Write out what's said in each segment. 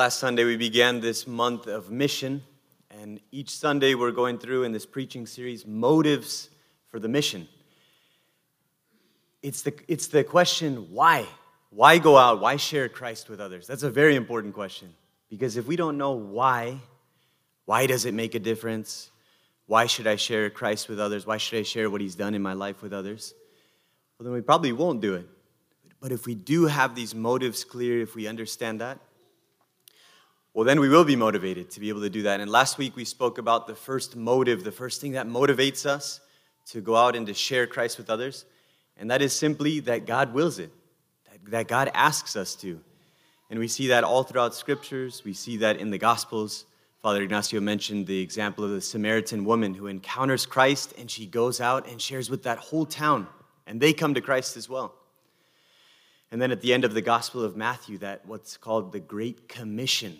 Last Sunday, we began this month of mission, and each Sunday, we're going through in this preaching series motives for the mission. It's the, it's the question why? Why go out? Why share Christ with others? That's a very important question because if we don't know why, why does it make a difference? Why should I share Christ with others? Why should I share what He's done in my life with others? Well, then we probably won't do it. But if we do have these motives clear, if we understand that, well, then we will be motivated to be able to do that. And last week we spoke about the first motive, the first thing that motivates us to go out and to share Christ with others. And that is simply that God wills it, that that God asks us to. And we see that all throughout scriptures. We see that in the Gospels. Father Ignacio mentioned the example of the Samaritan woman who encounters Christ and she goes out and shares with that whole town, and they come to Christ as well. And then at the end of the Gospel of Matthew, that what's called the Great Commission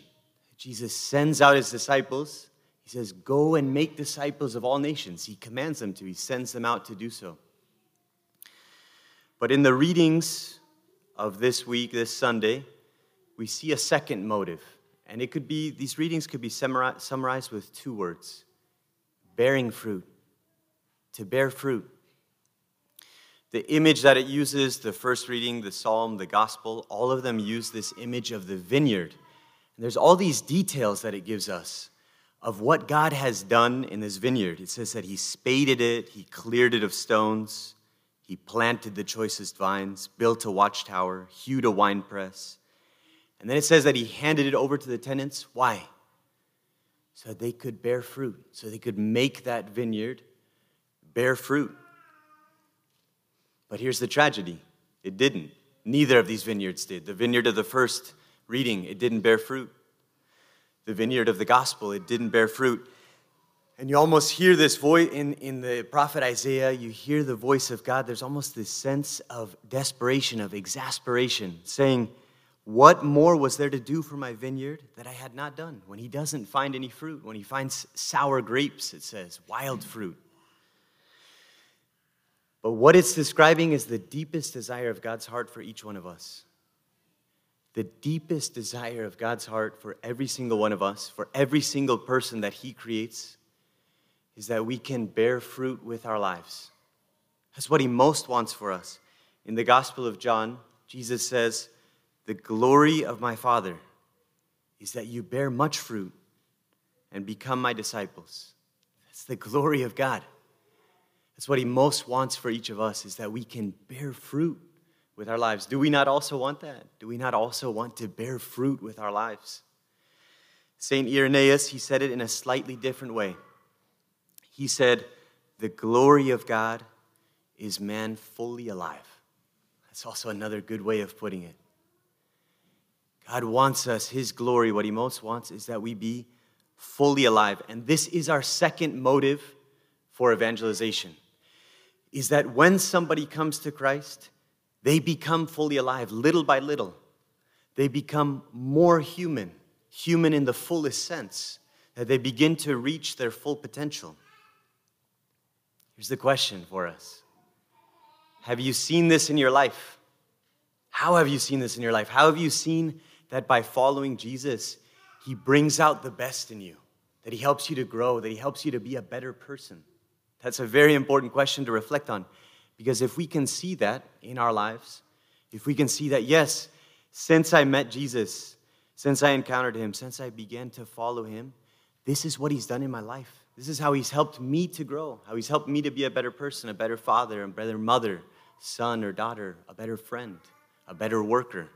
Jesus sends out his disciples. He says, Go and make disciples of all nations. He commands them to, he sends them out to do so. But in the readings of this week, this Sunday, we see a second motive. And it could be, these readings could be summarized with two words bearing fruit. To bear fruit. The image that it uses, the first reading, the psalm, the gospel, all of them use this image of the vineyard there's all these details that it gives us of what God has done in this vineyard. It says that He spaded it, He cleared it of stones, He planted the choicest vines, built a watchtower, hewed a winepress. And then it says that He handed it over to the tenants. Why? So they could bear fruit, so they could make that vineyard bear fruit. But here's the tragedy it didn't. Neither of these vineyards did. The vineyard of the first reading, it didn't bear fruit. The vineyard of the gospel, it didn't bear fruit. And you almost hear this voice in, in the prophet Isaiah, you hear the voice of God. There's almost this sense of desperation, of exasperation, saying, What more was there to do for my vineyard that I had not done? When he doesn't find any fruit, when he finds sour grapes, it says, wild fruit. But what it's describing is the deepest desire of God's heart for each one of us the deepest desire of God's heart for every single one of us, for every single person that He creates, is that we can bear fruit with our lives. That's what He most wants for us. In the Gospel of John, Jesus says, The glory of my Father is that you bear much fruit and become my disciples. That's the glory of God. That's what He most wants for each of us, is that we can bear fruit with our lives. Do we not also want that? Do we not also want to bear fruit with our lives? St. Irenaeus, he said it in a slightly different way. He said, The glory of God is man fully alive. That's also another good way of putting it. God wants us, His glory, what He most wants is that we be fully alive. And this is our second motive for evangelization is that when somebody comes to Christ, they become fully alive little by little. They become more human, human in the fullest sense, that they begin to reach their full potential. Here's the question for us Have you seen this in your life? How have you seen this in your life? How have you seen that by following Jesus, He brings out the best in you, that He helps you to grow, that He helps you to be a better person? That's a very important question to reflect on. Because if we can see that in our lives, if we can see that, yes, since I met Jesus, since I encountered him, since I began to follow him, this is what he's done in my life. This is how he's helped me to grow, how he's helped me to be a better person, a better father, a better mother, son or daughter, a better friend, a better worker.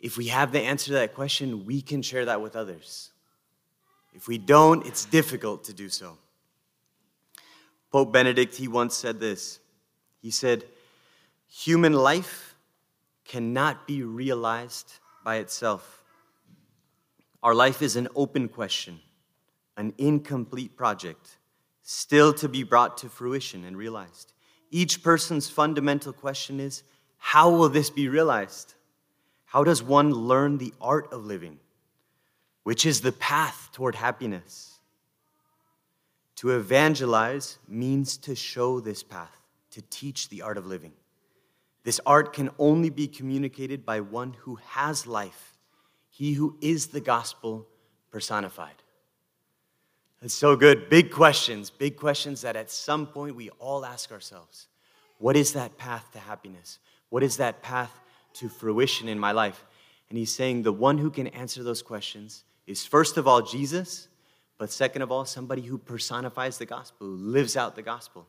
If we have the answer to that question, we can share that with others. If we don't, it's difficult to do so. Pope Benedict, he once said this. He said, Human life cannot be realized by itself. Our life is an open question, an incomplete project, still to be brought to fruition and realized. Each person's fundamental question is how will this be realized? How does one learn the art of living, which is the path toward happiness? To evangelize means to show this path, to teach the art of living. This art can only be communicated by one who has life. He who is the gospel personified. That's so good. Big questions, big questions that at some point we all ask ourselves. What is that path to happiness? What is that path to fruition in my life? And he's saying the one who can answer those questions is first of all Jesus, but second of all, somebody who personifies the gospel, who lives out the gospel.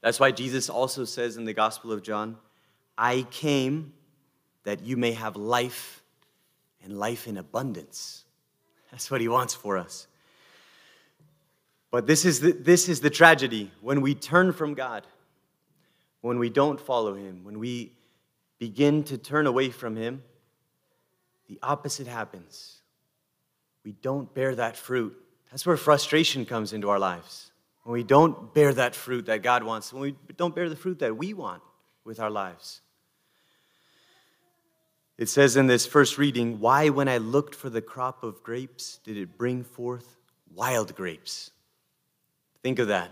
That's why Jesus also says in the Gospel of John, I came that you may have life and life in abundance. That's what he wants for us. But this is the, this is the tragedy. When we turn from God, when we don't follow him, when we begin to turn away from him, the opposite happens. We don't bear that fruit. That's where frustration comes into our lives. When we don't bear that fruit that God wants, when we don't bear the fruit that we want with our lives. It says in this first reading, Why, when I looked for the crop of grapes, did it bring forth wild grapes? Think of that.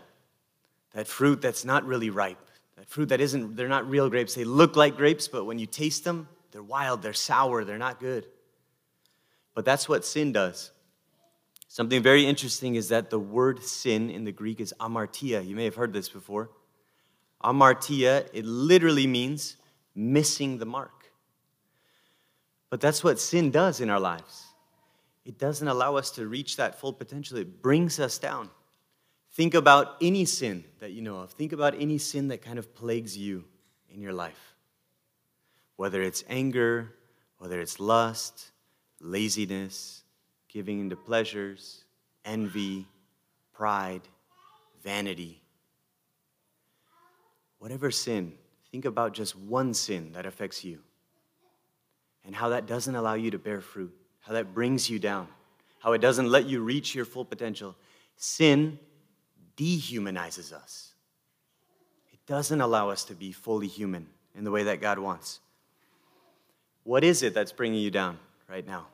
That fruit that's not really ripe. That fruit that isn't, they're not real grapes. They look like grapes, but when you taste them, they're wild, they're sour, they're not good. But that's what sin does. Something very interesting is that the word sin in the Greek is amartia. You may have heard this before. Amartia, it literally means missing the mark. But that's what sin does in our lives. It doesn't allow us to reach that full potential, it brings us down. Think about any sin that you know of. Think about any sin that kind of plagues you in your life. Whether it's anger, whether it's lust, laziness, giving into pleasures, envy, pride, vanity. Whatever sin, think about just one sin that affects you and how that doesn't allow you to bear fruit, how that brings you down, how it doesn't let you reach your full potential. Sin dehumanizes us. It doesn't allow us to be fully human in the way that God wants. What is it that's bringing you down right now?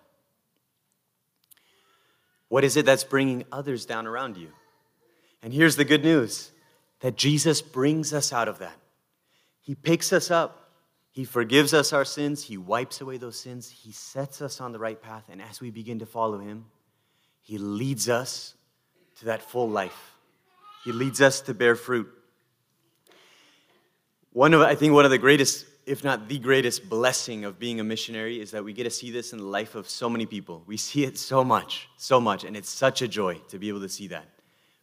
What is it that's bringing others down around you? And here's the good news that Jesus brings us out of that. He picks us up, He forgives us our sins, He wipes away those sins, He sets us on the right path, and as we begin to follow Him, He leads us to that full life. He leads us to bear fruit. One of, I think, one of the greatest, if not the greatest blessing of being a missionary is that we get to see this in the life of so many people. We see it so much, so much, and it's such a joy to be able to see that.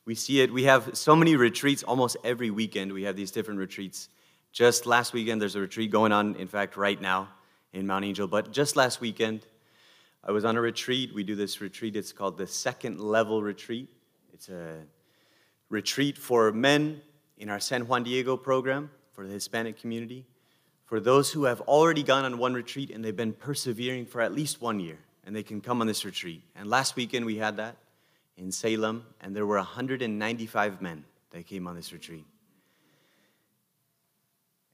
We see it, we have so many retreats almost every weekend. We have these different retreats. Just last weekend, there's a retreat going on, in fact, right now in Mount Angel. But just last weekend, I was on a retreat. We do this retreat, it's called the Second Level Retreat. It's a retreat for men in our San Juan Diego program for the Hispanic community, for those who have already gone on one retreat and they've been persevering for at least one year, and they can come on this retreat. And last weekend we had that in Salem, and there were 195 men that came on this retreat.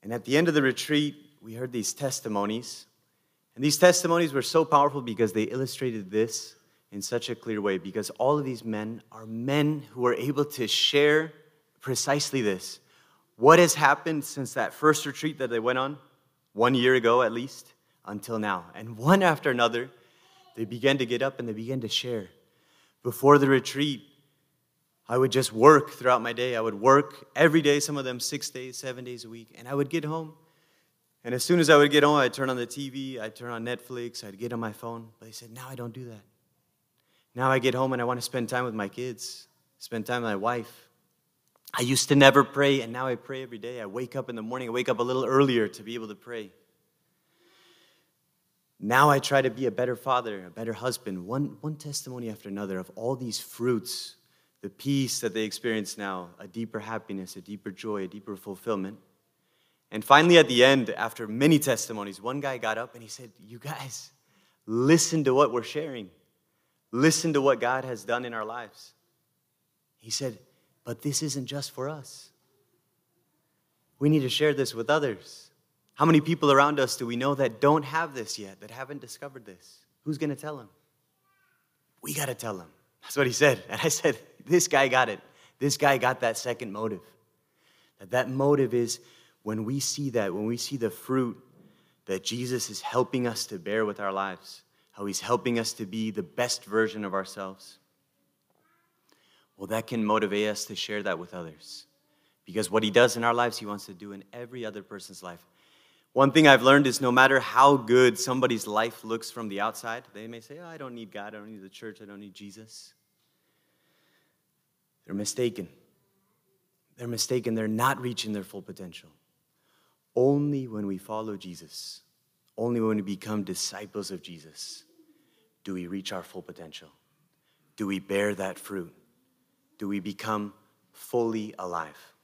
And at the end of the retreat, we heard these testimonies. And these testimonies were so powerful because they illustrated this in such a clear way because all of these men are men who are able to share precisely this. What has happened since that first retreat that they went on, one year ago at least, until now? And one after another, they began to get up and they began to share. Before the retreat, I would just work throughout my day. I would work every day, some of them six days, seven days a week. And I would get home. And as soon as I would get home, I'd turn on the TV, I'd turn on Netflix, I'd get on my phone. But they said, now I don't do that. Now I get home and I want to spend time with my kids, spend time with my wife. I used to never pray, and now I pray every day. I wake up in the morning, I wake up a little earlier to be able to pray. Now I try to be a better father, a better husband. One, one testimony after another of all these fruits, the peace that they experience now, a deeper happiness, a deeper joy, a deeper fulfillment. And finally, at the end, after many testimonies, one guy got up and he said, You guys, listen to what we're sharing. Listen to what God has done in our lives. He said, But this isn't just for us. We need to share this with others. How many people around us do we know that don't have this yet, that haven't discovered this? Who's going to tell them? We got to tell them. That's what he said. And I said, This guy got it. This guy got that second motive. That that motive is when we see that, when we see the fruit that Jesus is helping us to bear with our lives how He's helping us to be the best version of ourselves, well, that can motivate us to share that with others. Because what He does in our lives, He wants to do in every other person's life. One thing I've learned is no matter how good somebody's life looks from the outside, they may say, oh, I don't need God, I don't need the church, I don't need Jesus. They're mistaken. They're mistaken. They're not reaching their full potential. Only when we follow Jesus, only when we become disciples of Jesus, do we reach our full potential. Do we bear that fruit? Do we become fully alive?